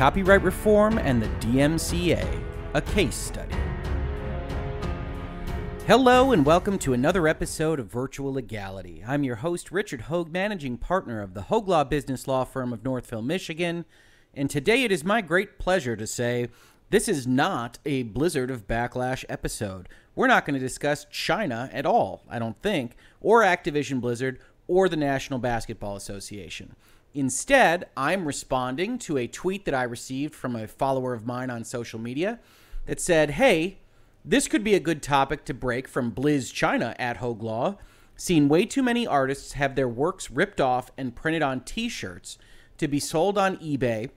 Copyright Reform and the DMCA, a case study. Hello, and welcome to another episode of Virtual Legality. I'm your host, Richard Hoeg, managing partner of the Hoeg Law Business Law Firm of Northville, Michigan. And today it is my great pleasure to say this is not a Blizzard of Backlash episode. We're not going to discuss China at all, I don't think, or Activision Blizzard or the National Basketball Association. Instead, I'm responding to a tweet that I received from a follower of mine on social media that said, Hey, this could be a good topic to break from Blizz China at Hoeg Law. Seen way too many artists have their works ripped off and printed on t shirts to be sold on eBay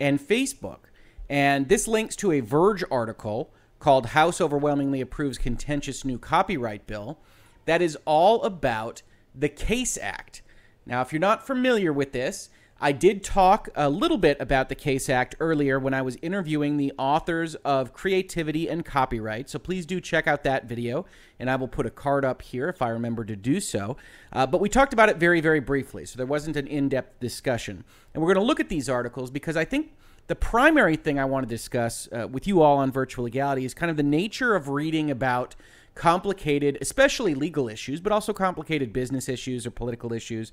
and Facebook. And this links to a Verge article called House Overwhelmingly Approves Contentious New Copyright Bill that is all about the CASE Act. Now, if you're not familiar with this, I did talk a little bit about the CASE Act earlier when I was interviewing the authors of Creativity and Copyright. So please do check out that video, and I will put a card up here if I remember to do so. Uh, but we talked about it very, very briefly, so there wasn't an in depth discussion. And we're going to look at these articles because I think the primary thing I want to discuss uh, with you all on virtual legality is kind of the nature of reading about complicated, especially legal issues, but also complicated business issues or political issues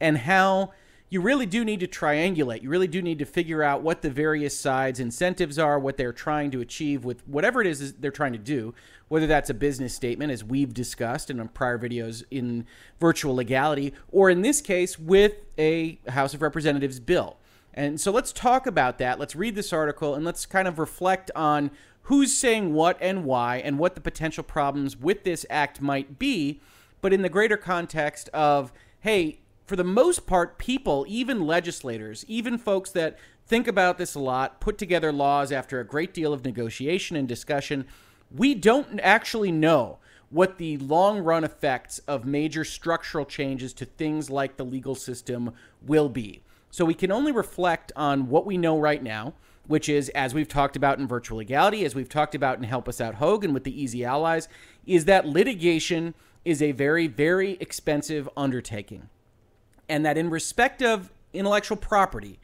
and how you really do need to triangulate. You really do need to figure out what the various sides' incentives are, what they're trying to achieve with whatever it is they're trying to do, whether that's a business statement, as we've discussed in prior videos in virtual legality, or in this case, with a House of Representatives bill. And so let's talk about that. Let's read this article and let's kind of reflect on who's saying what and why and what the potential problems with this act might be, but in the greater context of, hey, for the most part, people, even legislators, even folks that think about this a lot, put together laws after a great deal of negotiation and discussion, we don't actually know what the long run effects of major structural changes to things like the legal system will be. So we can only reflect on what we know right now, which is, as we've talked about in virtual legality, as we've talked about in Help Us Out Hogan with the Easy Allies, is that litigation is a very, very expensive undertaking and that in respect of intellectual property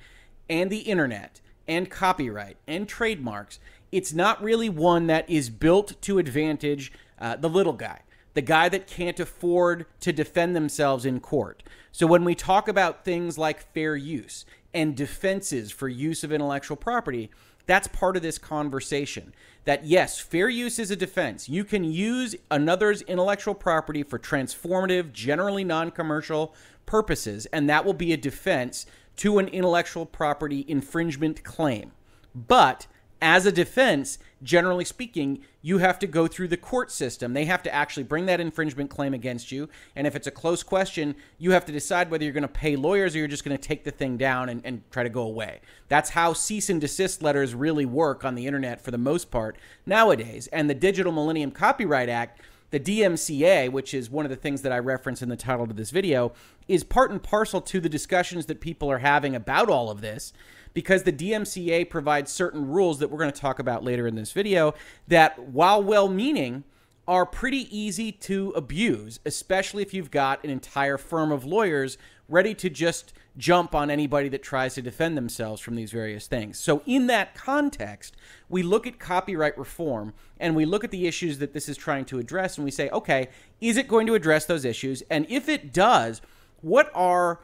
and the internet and copyright and trademarks, it's not really one that is built to advantage uh, the little guy, the guy that can't afford to defend themselves in court. So when we talk about things like fair use and defenses for use of intellectual property, that's part of this conversation. That yes, fair use is a defense. You can use another's intellectual property for transformative, generally non commercial purposes, and that will be a defense to an intellectual property infringement claim. But as a defense, generally speaking, you have to go through the court system. They have to actually bring that infringement claim against you. And if it's a close question, you have to decide whether you're going to pay lawyers or you're just going to take the thing down and, and, try to go away. That's how cease and desist letters really work on the internet for the most part nowadays. And the Digital Millennium Copyright Act the DMCA, which is one of the things that I reference in the title of this video, is part and parcel to the discussions that people are having about all of this because the DMCA provides certain rules that we're going to talk about later in this video that, while well meaning, are pretty easy to abuse, especially if you've got an entire firm of lawyers ready to just jump on anybody that tries to defend themselves from these various things. So, in that context, we look at copyright reform and we look at the issues that this is trying to address and we say, okay, is it going to address those issues? And if it does, what are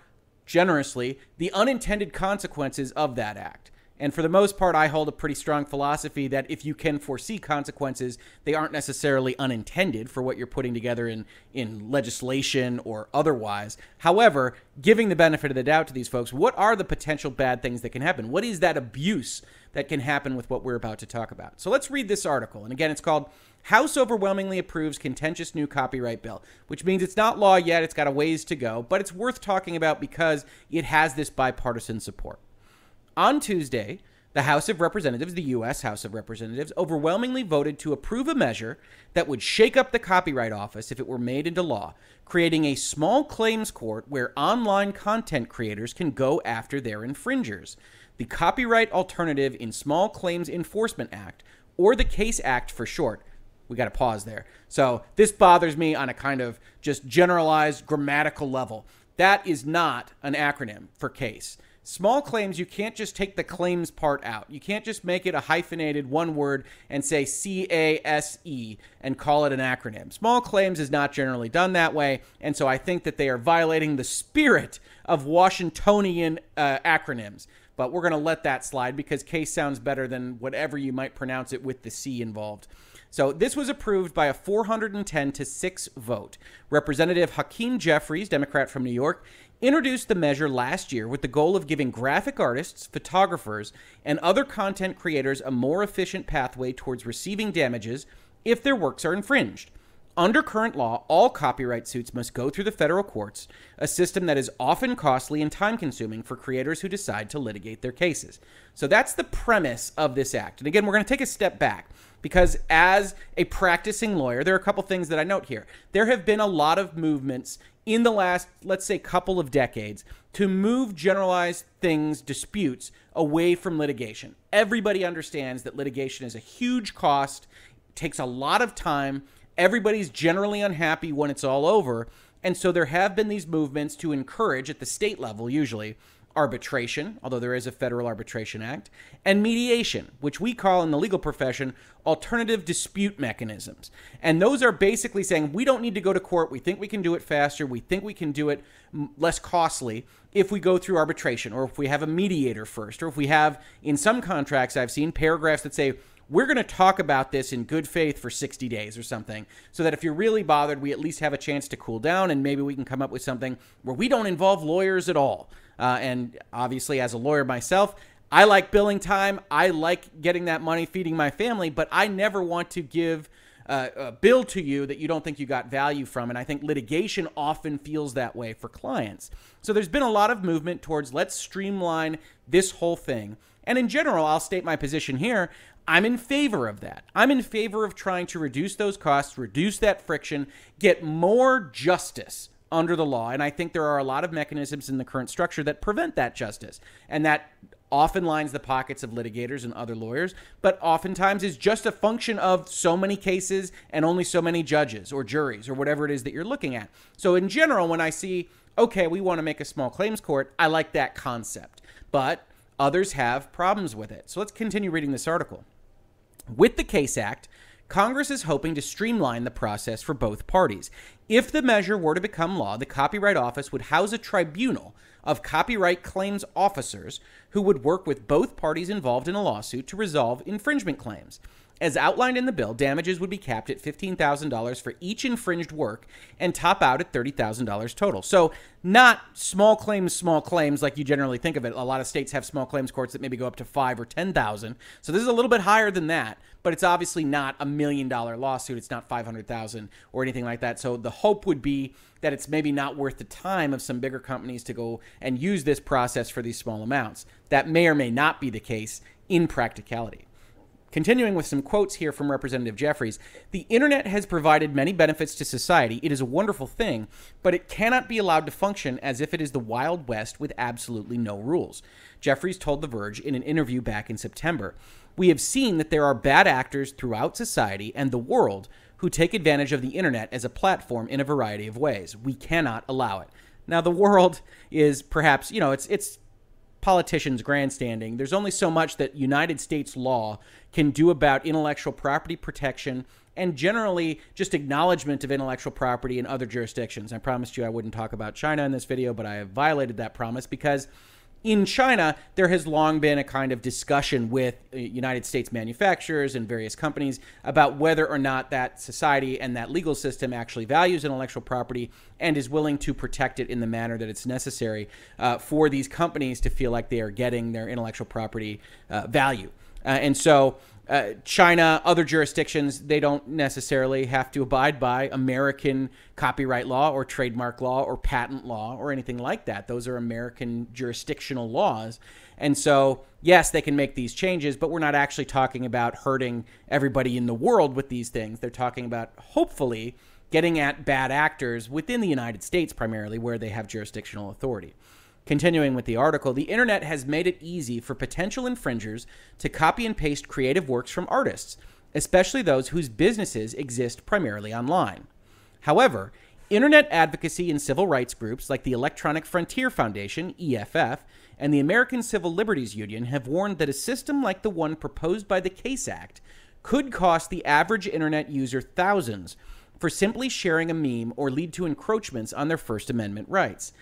generously the unintended consequences of that act? And for the most part, I hold a pretty strong philosophy that if you can foresee consequences, they aren't necessarily unintended for what you're putting together in, in legislation or otherwise. However, giving the benefit of the doubt to these folks, what are the potential bad things that can happen? What is that abuse that can happen with what we're about to talk about? So let's read this article. And again, it's called House Overwhelmingly Approves Contentious New Copyright Bill, which means it's not law yet, it's got a ways to go, but it's worth talking about because it has this bipartisan support. On Tuesday, the House of Representatives, the U.S. House of Representatives, overwhelmingly voted to approve a measure that would shake up the Copyright Office if it were made into law, creating a small claims court where online content creators can go after their infringers. The Copyright Alternative in Small Claims Enforcement Act, or the CASE Act for short. We got to pause there. So, this bothers me on a kind of just generalized grammatical level. That is not an acronym for CASE. Small claims, you can't just take the claims part out. You can't just make it a hyphenated one word and say C A S E and call it an acronym. Small claims is not generally done that way. And so I think that they are violating the spirit of Washingtonian uh, acronyms. But we're going to let that slide because case sounds better than whatever you might pronounce it with the C involved. So this was approved by a 410 to 6 vote. Representative Hakeem Jeffries, Democrat from New York, introduced the measure last year with the goal of giving graphic artists, photographers, and other content creators a more efficient pathway towards receiving damages if their works are infringed. Under current law, all copyright suits must go through the federal courts, a system that is often costly and time consuming for creators who decide to litigate their cases. So that's the premise of this act. And again, we're going to take a step back because as a practicing lawyer, there are a couple things that I note here. There have been a lot of movements in the last, let's say, couple of decades to move generalized things, disputes, away from litigation. Everybody understands that litigation is a huge cost, takes a lot of time everybody's generally unhappy when it's all over. And so there have been these movements to encourage, at the state level usually, arbitration, although there is a Federal Arbitration Act, and mediation, which we call in the legal profession alternative dispute mechanisms. And those are basically saying we don't need to go to court. We think we can do it faster. We think we can do it less costly if we go through arbitration or if we have a mediator first, or if we have, in some contracts I've seen, paragraphs that say we're going to talk about this in good faith for 60 days or something so that if you're really bothered, we at least have a chance to cool down and maybe we can come up with something where we don't involve lawyers at all. Uh, and obviously, as a lawyer myself, I like billing time. I like getting that money, feeding my family, but I never want to give uh, a bill to you that you don't think you got value from. And I think litigation often feels that way for clients. So there's been a lot of movement towards let's streamline this whole thing. And in general, I'll state my position here. I'm in favor of that. I'm in favor of trying to reduce those costs, reduce that friction, get more justice under the law. And I think there are a lot of mechanisms in the current structure that prevent that justice. And that often lines the pockets of litigators and other lawyers, but oftentimes is just a function of so many cases and only so many judges or juries or whatever it is that you're looking at. So, in general, when I see, okay, we want to make a small claims court, I like that concept. But others have problems with it. So, let's continue reading this article. With the CASE Act, Congress is hoping to streamline the process for both parties. If the measure were to become law, the Copyright Office would house a tribunal of copyright claims officers who would work with both parties involved in a lawsuit to resolve infringement claims. As outlined in the bill, damages would be capped at $15,000 for each infringed work and top out at $30,000 total. So, not small claims, small claims like you generally think of it. A lot of states have small claims courts that maybe go up to 5 or 10,000. So, this is a little bit higher than that, but it's obviously not a million dollar lawsuit. It's not 500,000 or anything like that. So, the hope would be that it's maybe not worth the time of some bigger companies to go and use this process for these small amounts. That may or may not be the case in practicality. Continuing with some quotes here from Representative Jeffries The internet has provided many benefits to society. It is a wonderful thing, but it cannot be allowed to function as if it is the Wild West with absolutely no rules. Jeffries told The Verge in an interview back in September. We have seen that there are bad actors throughout society and the world who take advantage of the internet as a platform in a variety of ways. We cannot allow it. Now, the world is perhaps, you know, it's, it's, politicians grandstanding. There's only so much that United States law can do about intellectual property protection and generally just acknowledgement of intellectual property in other jurisdictions. I promised you I wouldn't talk about China in this video, but I have violated that promise because in China, there has long been a kind of discussion with uh, United States manufacturers and various companies about whether or not that society and that legal system actually values intellectual property and is willing to protect it in the manner that it's necessary uh, for these companies to feel like they are getting their intellectual property uh, value. Uh, and so uh, China, other jurisdictions, they don't necessarily have to abide by American copyright law or trademark law or patent law or anything like that. Those are American jurisdictional laws. And so, yes, they can make these changes, but we're not actually talking about hurting everybody in the world with these things. They're talking about hopefully getting at bad actors within the United States primarily where they have jurisdictional authority. Continuing with the article, the internet has made it easy for potential infringers to copy and paste creative works from artists, especially those whose businesses exist primarily online. However, Internet advocacy and civil rights groups like the Electronic Frontier Foundation, EFF, and the American Civil Liberties Union have warned that a system like the one proposed by the CASE Act could cost the average internet user thousands for simply sharing a meme or lead to encroachments on their First Amendment rights.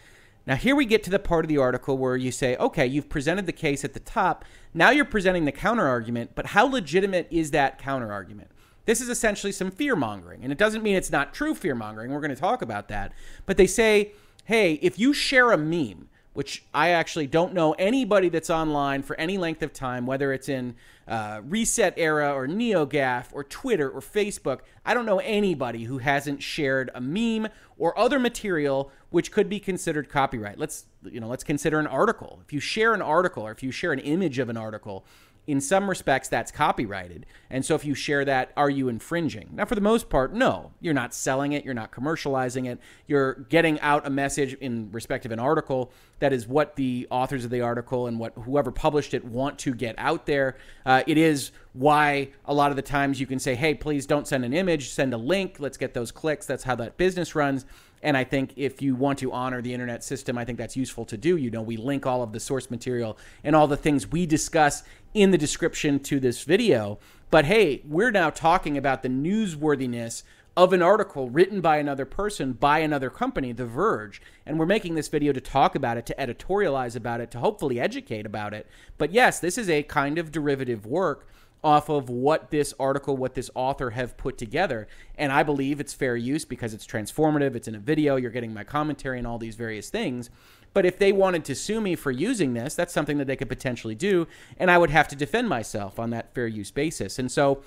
Now, here we get to the part of the article where you say, okay, you've presented the case at the top. Now you're presenting the counterargument, but how legitimate is that counterargument? This is essentially some fear mongering. And it doesn't mean it's not true fear mongering. We're going to talk about that. But they say, hey, if you share a meme, which I actually don't know anybody that's online for any length of time, whether it's in uh, Reset Era or NeoGAF or Twitter or Facebook. I don't know anybody who hasn't shared a meme or other material which could be considered copyright. Let's you know, let's consider an article. If you share an article or if you share an image of an article, in some respects that's copyrighted. And so if you share that, are you infringing? Now, for the most part, no. You're not selling it, you're not commercializing it. You're getting out a message in respect of an article that is what the authors of the article and what whoever published it want to get out there. Uh, it is why a lot of the times you can say, hey, please don't send an image, send a link, let's get those clicks. That's how that business runs. And I think if you want to honor the internet system, I think that's useful to do. You know, we link all of the source material and all the things we discuss in the description to this video. But hey, we're now talking about the newsworthiness of an article written by another person by another company, The Verge. And we're making this video to talk about it, to editorialize about it, to hopefully educate about it. But yes, this is a kind of derivative work off of what this article, what this author have put together. And I believe it's fair use because it's transformative, it's in a video, you're getting my commentary and all these various things. But if they wanted to sue me for using this, that's something that they could potentially do. And I would have to defend myself on that fair use basis. And so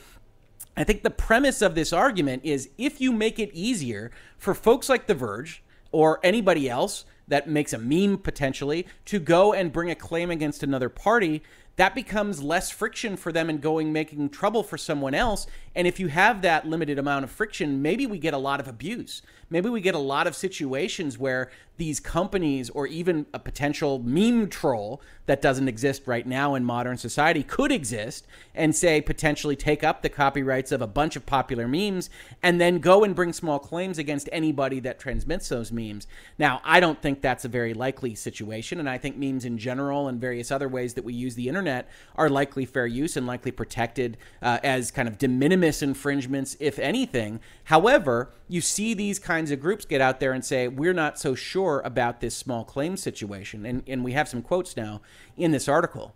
I think the premise of this argument is if you make it easier for folks like The Verge or anybody else that makes a meme potentially to go and bring a claim against another party, that becomes less friction for them in going making trouble for someone else. And if you have that limited amount of friction, maybe we get a lot of abuse. Maybe we get a lot of situations where these companies or even a potential meme troll that doesn't exist right now in modern society could exist and say potentially take up the copyrights of a bunch of popular memes and then go and bring small claims against anybody that transmits those memes. Now, I don't think that's a very likely situation and I think memes in general and various other ways that we use the internet are likely fair use and likely protected uh, as kind of de minimis infringements if anything. However, you see these kinds of groups get out there and say we're not so sure sure about this small claim situation. And, and we have some quotes now in this article.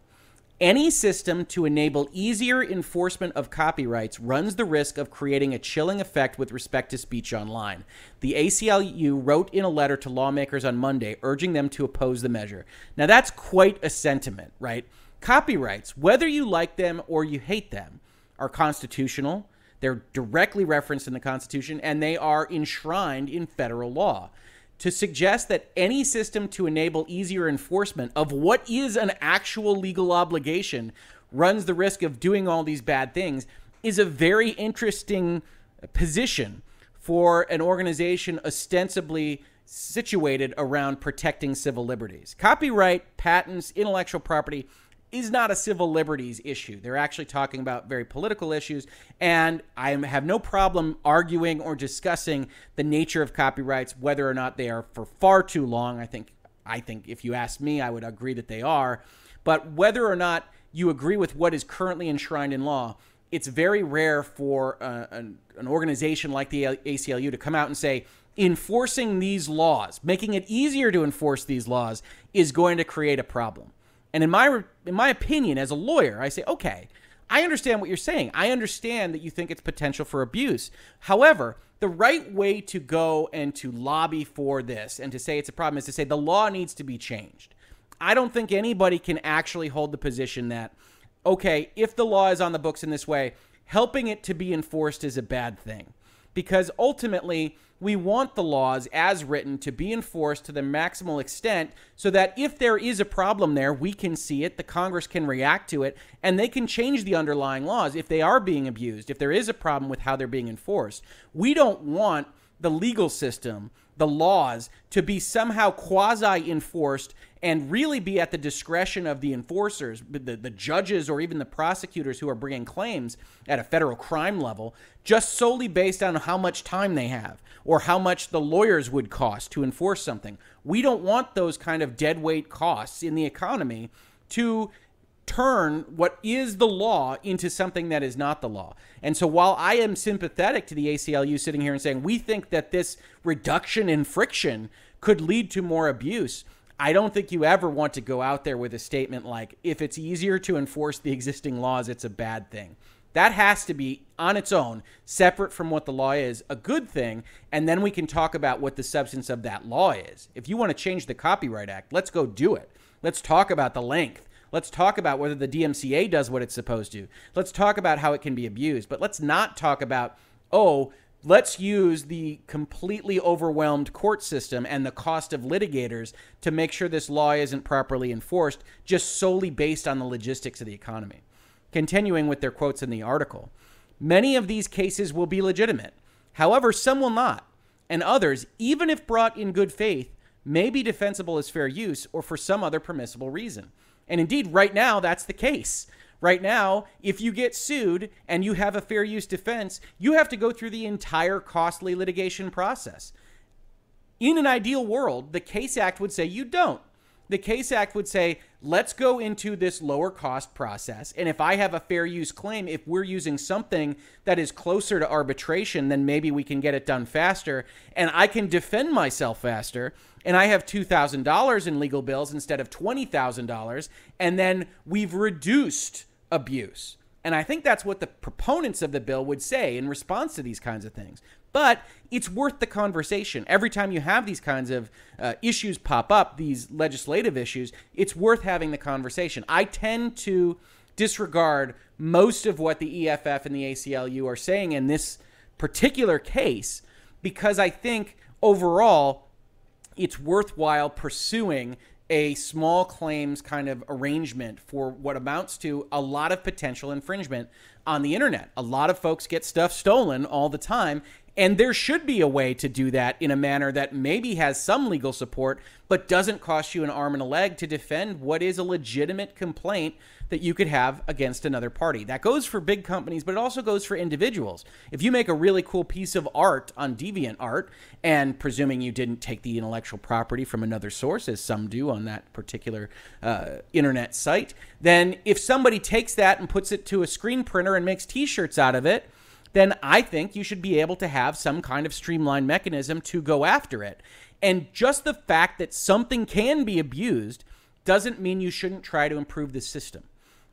Any system to enable easier enforcement of copyrights runs the risk of creating a chilling effect with respect to speech online. The ACLU wrote in a letter to lawmakers on Monday urging them to oppose the measure. Now, that's quite a sentiment, right? Copyrights, whether you like them or you hate them, are constitutional. They're directly referenced in the Constitution and they are enshrined in federal law to suggest that any system to enable easier enforcement of what is an actual legal obligation runs the risk of doing all these bad things is a very interesting position for an organization ostensibly situated around protecting civil liberties. Copyright, patents, intellectual property is not a civil liberties issue. They're actually talking about very political issues. And I have no problem arguing or discussing the nature of copyrights, whether or not they are for far too long. I think, I think if you ask me, I would agree that they are. But whether or not you agree with what is currently enshrined in law, it's very rare for uh, an, an organization like the ACLU to come out and say, enforcing these laws, making it easier to enforce these laws, is going to create a problem. And in my in my opinion, as a lawyer, I say, okay, I understand what you're saying. I understand that you think it's potential for abuse. However, the right way to go and to lobby for this and to say it's a problem is to say the law needs to be changed. I don't think anybody can actually hold the position that, okay, if the law is on the books in this way, helping it to be enforced is a bad thing. Because ultimately, we want the laws as written to be enforced to the maximal extent so that if there is a problem there, we can see it, the Congress can react to it, and they can change the underlying laws if they are being abused, if there is a problem with how they're being enforced. We don't want the legal system the laws to be somehow quasi enforced and really be at the discretion of the enforcers, the, the judges, or even the prosecutors who are bringing claims at a federal crime level, just solely based on how much time they have or how much the lawyers would cost to enforce something. We don't want those kind of deadweight costs in the economy to turn what is the law into something that is not the law. And so while I am sympathetic to the ACLU sitting here and saying we think that this reduction in friction could lead to more abuse, I don't think you ever want to go out there with a statement like if it's easier to enforce the existing laws, it's a bad thing. That has to be on its own, separate from what the law is, a good thing, and then we can talk about what the substance of that law is. If you want to change the Copyright Act, let's go do it. Let's talk about the length. Let's talk about whether the DMCA does what it's supposed to. Let's talk about how it can be abused. But let's not talk about, oh, let's use the completely overwhelmed court system and the cost of litigators to make sure this law isn't properly enforced just solely based on the logistics of the economy. Continuing with their quotes in the article, many of these cases will be legitimate. However, some will not. And others, even if brought in good faith, may be defensible as fair use or for some other permissible reason. And indeed, right now, that's the case. Right now, if you get sued and you have a fair use defense, you have to go through the entire costly litigation process. In an ideal world, the Case Act would say you don't. The Case Act would say, let's go into this lower cost process. And if I have a fair use claim, if we're using something that is closer to arbitration, then maybe we can get it done faster and I can defend myself faster and I have $2,000 in legal bills instead of $20,000, and then we've reduced abuse. And I think that's what the proponents of the bill would say in response to these kinds of things. But it's worth the conversation. Every time you have these kinds of uh, issues pop up, these legislative issues, it's worth having the conversation. I tend to disregard most of what the EFF and the ACLU are saying in this particular case because I think overall it's worthwhile pursuing a small claims kind of arrangement for what amounts to a lot of potential infringement on the internet. A lot of folks get stuff stolen all the time, and there should be a way to do that in a manner that maybe has some legal support, but doesn't cost you an arm and a leg to defend what is a legitimate complaint that you could have against another party. That goes for big companies, but it also goes for individuals. If you make a really cool piece of art on DeviantArt, and presuming you didn't take the intellectual property from another source, as some do on that particular uh, internet site, then if somebody takes that and puts it to a screen printer and makes t shirts out of it, then I think you should be able to have some kind of streamlined mechanism to go after it. And just the fact that something can be abused doesn't mean you shouldn't try to improve the system.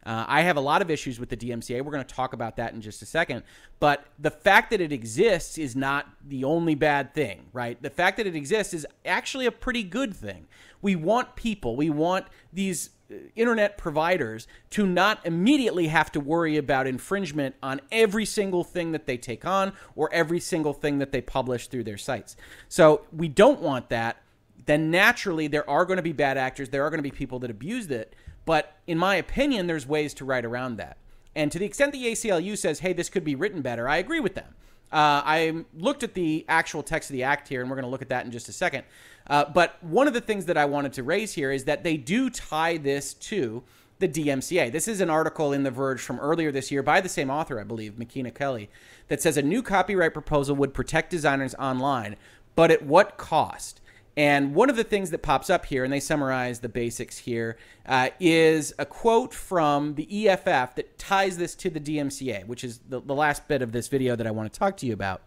Uh, I have a lot of issues with the DMCA. We're going to talk about that in just a second. But the fact that it exists is not the only bad thing, right? The fact that it exists is actually a pretty good thing. We want people, we want these internet providers to not immediately have to worry about infringement on every single thing that they take on or every single thing that they publish through their sites. So we don't want that. Then naturally, there are going to be bad actors. There are going to be people that abuse it. But in my opinion, there's ways to write around that. And to the extent the ACLU says, hey, this could be written better, I agree with them. Uh, I looked at the actual text of the act here, and we're going to look at that in just a second. Uh, but one of the things that I wanted to raise here is that they do tie this to the DMCA. This is an article in The Verge from earlier this year by the same author, I believe, Makena Kelly, that says a new copyright proposal would protect designers online, but at what cost? And one of the things that pops up here, and they summarize the basics here, uh, is a quote from the EFF that ties this to the DMCA, which is the, the last bit of this video that I want to talk to you about.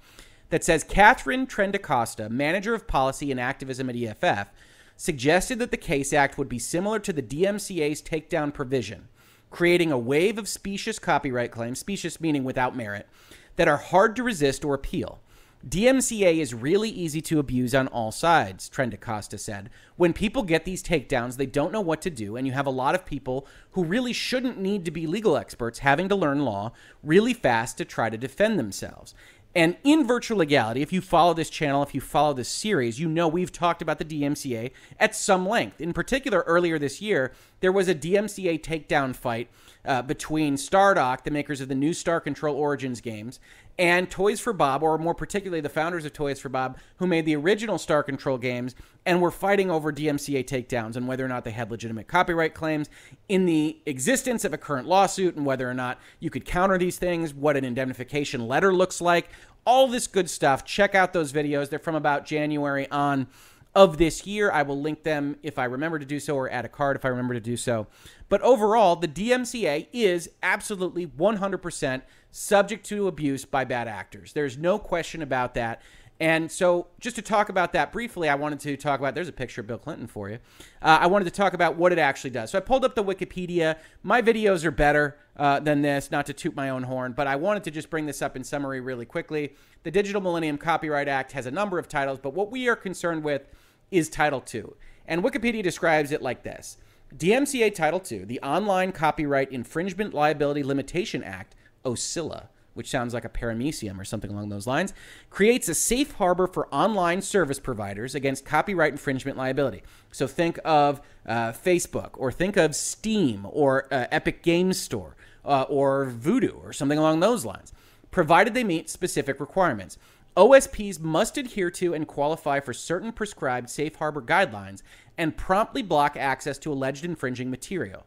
That says Katharine Trendacosta, manager of policy and activism at EFF, suggested that the Case Act would be similar to the DMCA's takedown provision, creating a wave of specious copyright claims, specious meaning without merit, that are hard to resist or appeal. DMCA is really easy to abuse on all sides, Trendacosta said. When people get these takedowns, they don't know what to do, and you have a lot of people who really shouldn't need to be legal experts having to learn law really fast to try to defend themselves. And in virtual legality, if you follow this channel, if you follow this series, you know we've talked about the DMCA at some length. In particular, earlier this year, there was a DMCA takedown fight uh, between Stardock, the makers of the new Star Control Origins games, and Toys for Bob, or more particularly the founders of Toys for Bob, who made the original Star Control games and were fighting over DMCA takedowns and whether or not they had legitimate copyright claims in the existence of a current lawsuit and whether or not you could counter these things, what an indemnification letter looks like, all this good stuff. Check out those videos. They're from about January on of this year. I will link them if I remember to do so or add a card if I remember to do so. But overall, the DMCA is absolutely 100% subject to abuse by bad actors. There's no question about that. And so, just to talk about that briefly, I wanted to talk about. There's a picture of Bill Clinton for you. Uh, I wanted to talk about what it actually does. So, I pulled up the Wikipedia. My videos are better uh, than this, not to toot my own horn, but I wanted to just bring this up in summary really quickly. The Digital Millennium Copyright Act has a number of titles, but what we are concerned with is Title II. And Wikipedia describes it like this DMCA Title II, the Online Copyright Infringement Liability Limitation Act, OCILA, which sounds like a paramecium or something along those lines, creates a safe harbor for online service providers against copyright infringement liability. So think of uh, Facebook, or think of Steam, or uh, Epic Games Store, uh, or Voodoo, or something along those lines, provided they meet specific requirements. OSPs must adhere to and qualify for certain prescribed safe harbor guidelines and promptly block access to alleged infringing material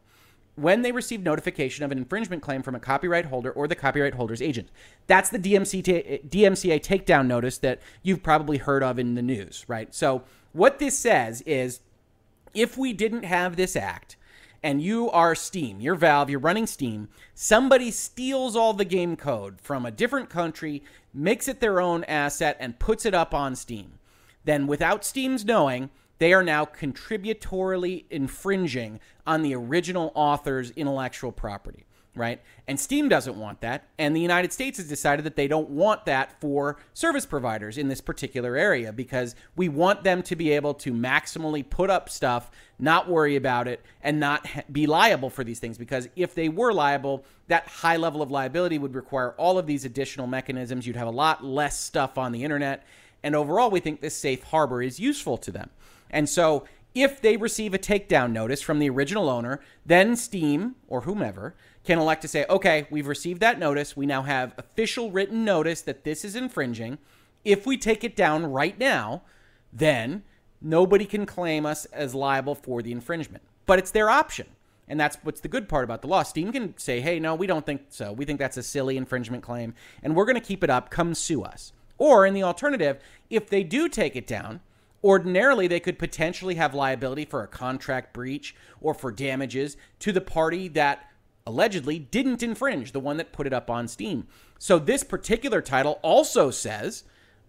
when they receive notification of an infringement claim from a copyright holder or the copyright holder's agent. That's the DMCA, DMCA takedown notice that you've probably heard of in the news, right? So, what this says is if we didn't have this act, and you are Steam, you're Valve, you're running Steam, somebody steals all the game code from a different country, makes it their own asset, and puts it up on Steam, then without Steam's knowing, they are now contributorily infringing on the original author's intellectual property, right? And Steam doesn't want that. And the United States has decided that they don't want that for service providers in this particular area because we want them to be able to maximally put up stuff, not worry about it, and not be liable for these things. Because if they were liable, that high level of liability would require all of these additional mechanisms. You'd have a lot less stuff on the internet. And overall, we think this safe harbor is useful to them. And so if they receive a takedown notice from the original owner, then Steam or whomever can elect to say, okay, we've received that notice. We now have official written notice that this is infringing. If we take it down right now, then nobody can claim us as liable for the infringement. But it's their option. And that's what's the good part about the law. Steam can say, hey, no, we don't think so. We think that's a silly infringement claim, and we're going to keep it up. Come sue us. Or in the alternative, if they do take it down, Ordinarily, they could potentially have liability for a contract breach or for damages to the party that allegedly didn't infringe, the one that put it up on Steam. So this particular title also says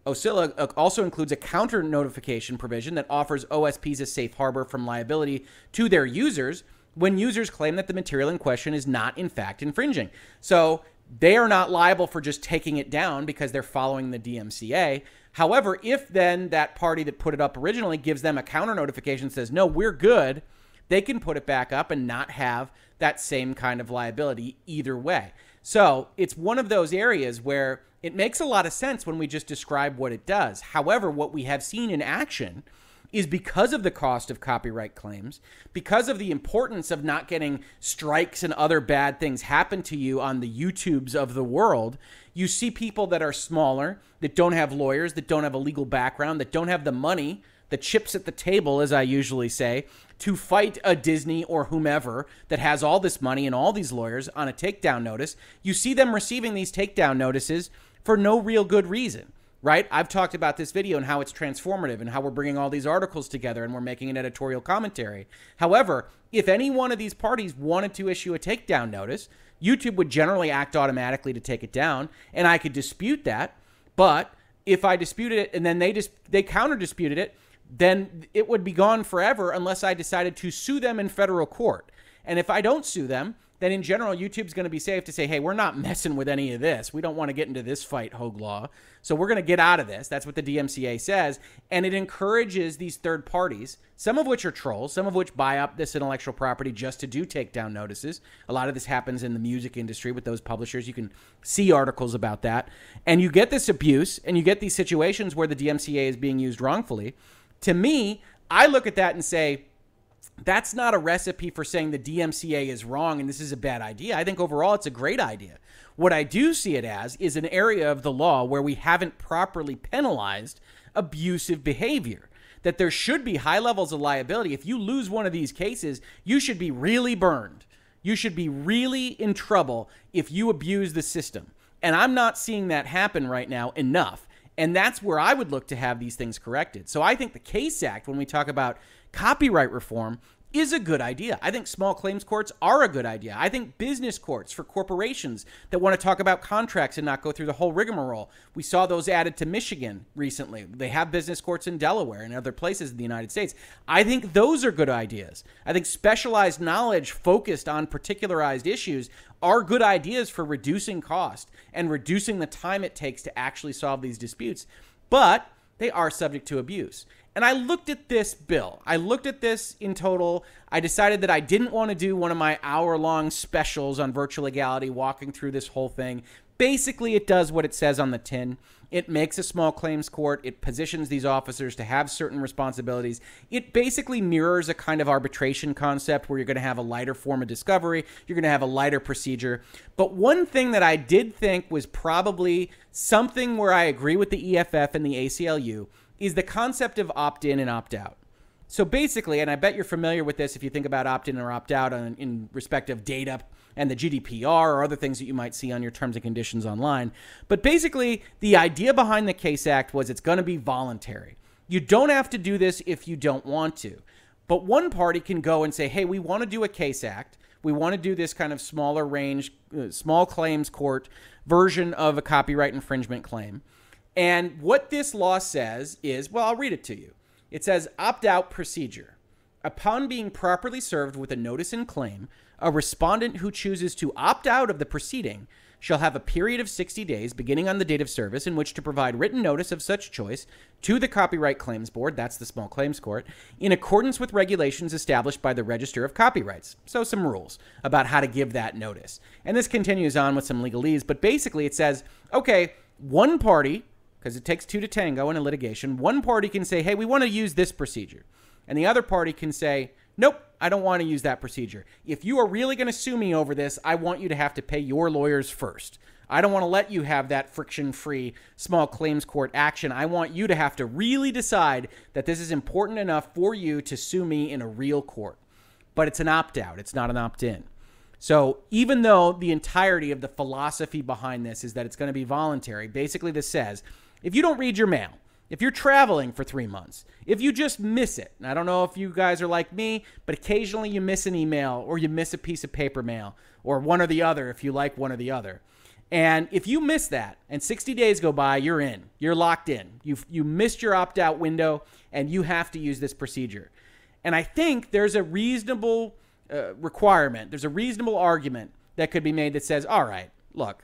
OCILA uh, also includes a counter notification provision that offers OSPs a safe harbor from liability to their users when users claim that the material in question is not in fact infringing. So they are not liable for just taking it down because they're following the DMCA. However, if then that party that put it up originally gives them a counter notification says, no, we're good, they can put it back up and not have that same kind of liability either way. So it's one of those areas where it makes a lot of sense when we just describe what it does. However, what we have seen in action is because of the cost of copyright claims, because of the importance of not getting strikes and other bad things happen to you on the YouTubes of the world, you see people that are smaller, that don't have lawyers, that don't have a legal background, that don't have the money, the chips at the table, as I usually say, to fight a Disney or whomever that has all this money and all these lawyers on a takedown notice. You see them receiving these takedown notices for no real good reason right? I've talked about this video and how it's transformative and how we're bringing all these articles together and we're making an editorial commentary. However, if any one of these parties wanted to issue a takedown notice, YouTube would generally act automatically to take it down, and I could dispute that. But if I disputed it and then they just they counter disputed it, then it would be gone forever unless I decided to sue them in federal court. And if I don't sue them, then in general, YouTube's going to be safe to say, hey, we're not messing with any of this. We don't want to get into this fight, Hoeg Law. So we're going to get out of this. That's what the DMCA says. And it encourages these third parties, some of which are trolls, some of which buy up this intellectual property just to do takedown notices. A lot of this happens in the music industry with those publishers. You can see articles about that. And you get this abuse and you get these situations where the DMCA is being used wrongfully. To me, I look at that and say, that's not a recipe for saying the DMCA is wrong and this is a bad idea. I think overall it's a great idea. What I do see it as is an area of the law where we haven't properly penalized abusive behavior. That there should be high levels of liability. If you lose one of these cases, you should be really burned. You should be really in trouble if you abuse the system. And I'm not seeing that happen right now enough. And that's where I would look to have these things corrected. So I think the Case Act, when we talk about copyright reform, is a good idea. I think small claims courts are a good idea. I think business courts for corporations that want to talk about contracts and not go through the whole rigmarole. We saw those added to Michigan recently. They have business courts in Delaware and other places in the United States. I think those are good ideas. I think specialized knowledge focused on particularized issues are good ideas for reducing cost and reducing the time it takes to actually solve these disputes. But they are subject to abuse. And I looked at this bill. I looked at this in total. I decided that I didn't want to do one of my hour long specials on virtual legality, walking through this whole thing. Basically, it does what it says on the tin. It makes a small claims court. It positions these officers to have certain responsibilities. It basically mirrors a kind of arbitration concept where you're going to have a lighter form of discovery, you're going to have a lighter procedure. But one thing that I did think was probably something where I agree with the EFF and the ACLU is the concept of opt in and opt out. So basically, and I bet you're familiar with this if you think about opt in or opt out in respect of data and the GDPR or other things that you might see on your terms and conditions online. But basically, the idea behind the Case Act was it's going to be voluntary. You don't have to do this if you don't want to. But one party can go and say, hey, we want to do a Case Act. We want to do this kind of smaller range, uh, small claims court version of a copyright infringement claim. And what this law says is well, I'll read it to you. It says opt out procedure. Upon being properly served with a notice and claim, a respondent who chooses to opt out of the proceeding shall have a period of 60 days beginning on the date of service in which to provide written notice of such choice to the Copyright Claims Board, that's the small claims court, in accordance with regulations established by the Register of Copyrights. So, some rules about how to give that notice. And this continues on with some legalese, but basically it says okay, one party because it takes two to tango in a litigation. One party can say, hey, we want to use this procedure. And the other party can say, nope, I don't want to use that procedure. If you are really going to sue me over this, I want you to have to pay your lawyers first. I don't want to let you have that friction free small claims court action. I want you to have to really decide that this is important enough for you to sue me in a real court. But it's an opt out, it's not an opt in. So even though the entirety of the philosophy behind this is that it's going to be voluntary, basically this says if you don't read your mail, if you're traveling for three months, if you just miss it, I don't know if you guys are like me, but occasionally you miss an email or you miss a piece of paper mail or one or the other if you like one or the other. And if you miss that and 60 days go by, you're in. You're locked in. You've you missed your opt-out window and you have to use this procedure. And I think there's a reasonable uh, requirement, there's a reasonable argument that could be made that says, all right, look,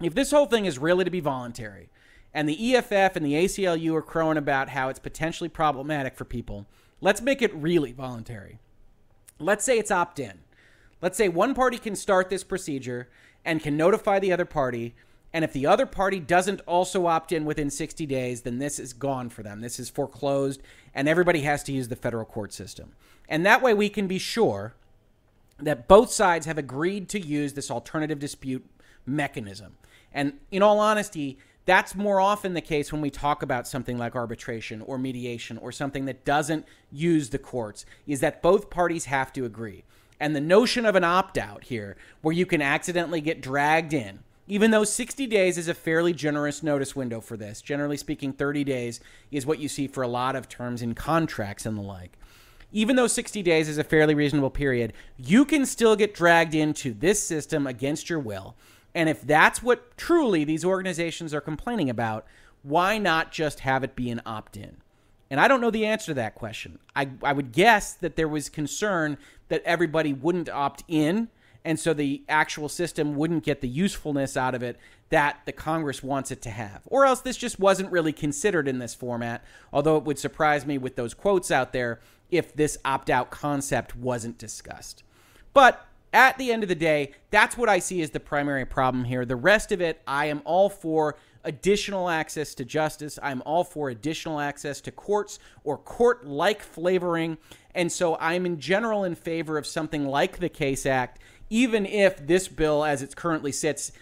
if this whole thing is really to be voluntary, and the EFF and the ACLU are crowing about how it's potentially problematic for people, let's make it really voluntary. Let's say it's opt in. Let's say one party can start this procedure and can notify the other party. And if the other party doesn't also opt in within 60 days, then this is gone for them. This is foreclosed, and everybody has to use the federal court system. And that way we can be sure that both sides have agreed to use this alternative dispute mechanism. And in all honesty, that's more often the case when we talk about something like arbitration or mediation or something that doesn't use the courts, is that both parties have to agree. And the notion of an opt out here, where you can accidentally get dragged in, even though 60 days is a fairly generous notice window for this, generally speaking, 30 days is what you see for a lot of terms in contracts and the like. Even though 60 days is a fairly reasonable period, you can still get dragged into this system against your will and if that's what truly these organizations are complaining about, why not just have it be an opt in? And I don't know the answer to that question. I, I would guess that there was concern that everybody wouldn't opt in, and so the actual system wouldn't get the usefulness out of it that the Congress wants it to have. Or else this just wasn't really considered in this format, although it would surprise me with those quotes out there if this opt out concept wasn't discussed. But at the end of the day, that's what I see as the primary problem here. The rest of it, I am all for additional access to justice. I'm all for additional access to courts or court like flavoring And so I'm in general in favor of something like the Case Act, even if this bill, as it currently sits,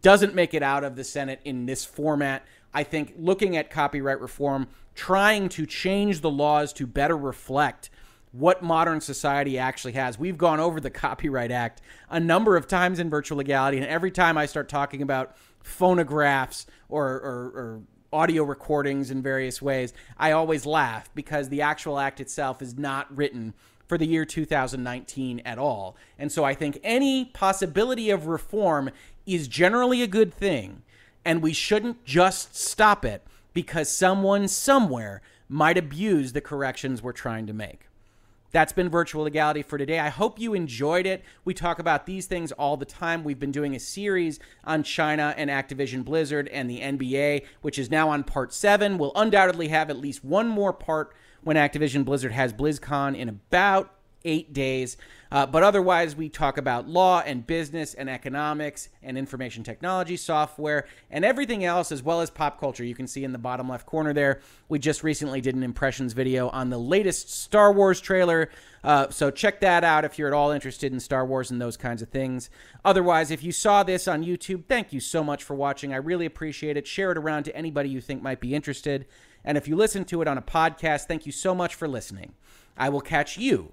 doesn't make it out of the Senate in this format. I think looking at copyright reform, trying to change the laws to better reflect what modern society actually has. We've gone over the Copyright Act a number of times in virtual legality, and every time I start talking about phonographs or, or, or audio recordings in various ways, I always laugh because the actual act itself is not written for the year 2019 at all. And so I think any possibility of reform is generally a good thing, and we shouldn't just stop it because someone somewhere might abuse the corrections we're trying to make. That's been virtual legality for today. I hope you enjoyed it. We talk about these things all the time. We've been doing a series on China and Activision Blizzard and the NBA, which is now on part seven. We'll undoubtedly have at least one more part when Activision Blizzard has BlizzCon in about eight days. Uh, but otherwise, we talk about law and business and economics and information technology, software, and everything else, as well as pop culture. You can see in the bottom left corner there, we just recently did an impressions video on the latest Star Wars trailer. Uh, so check that out if you're at all interested in Star Wars and those kinds of things. Otherwise, if you saw this on YouTube, thank you so much for watching. I really appreciate it. Share it around to anybody you think might be interested. And if you listen to it on a podcast, thank you so much for listening. I will catch you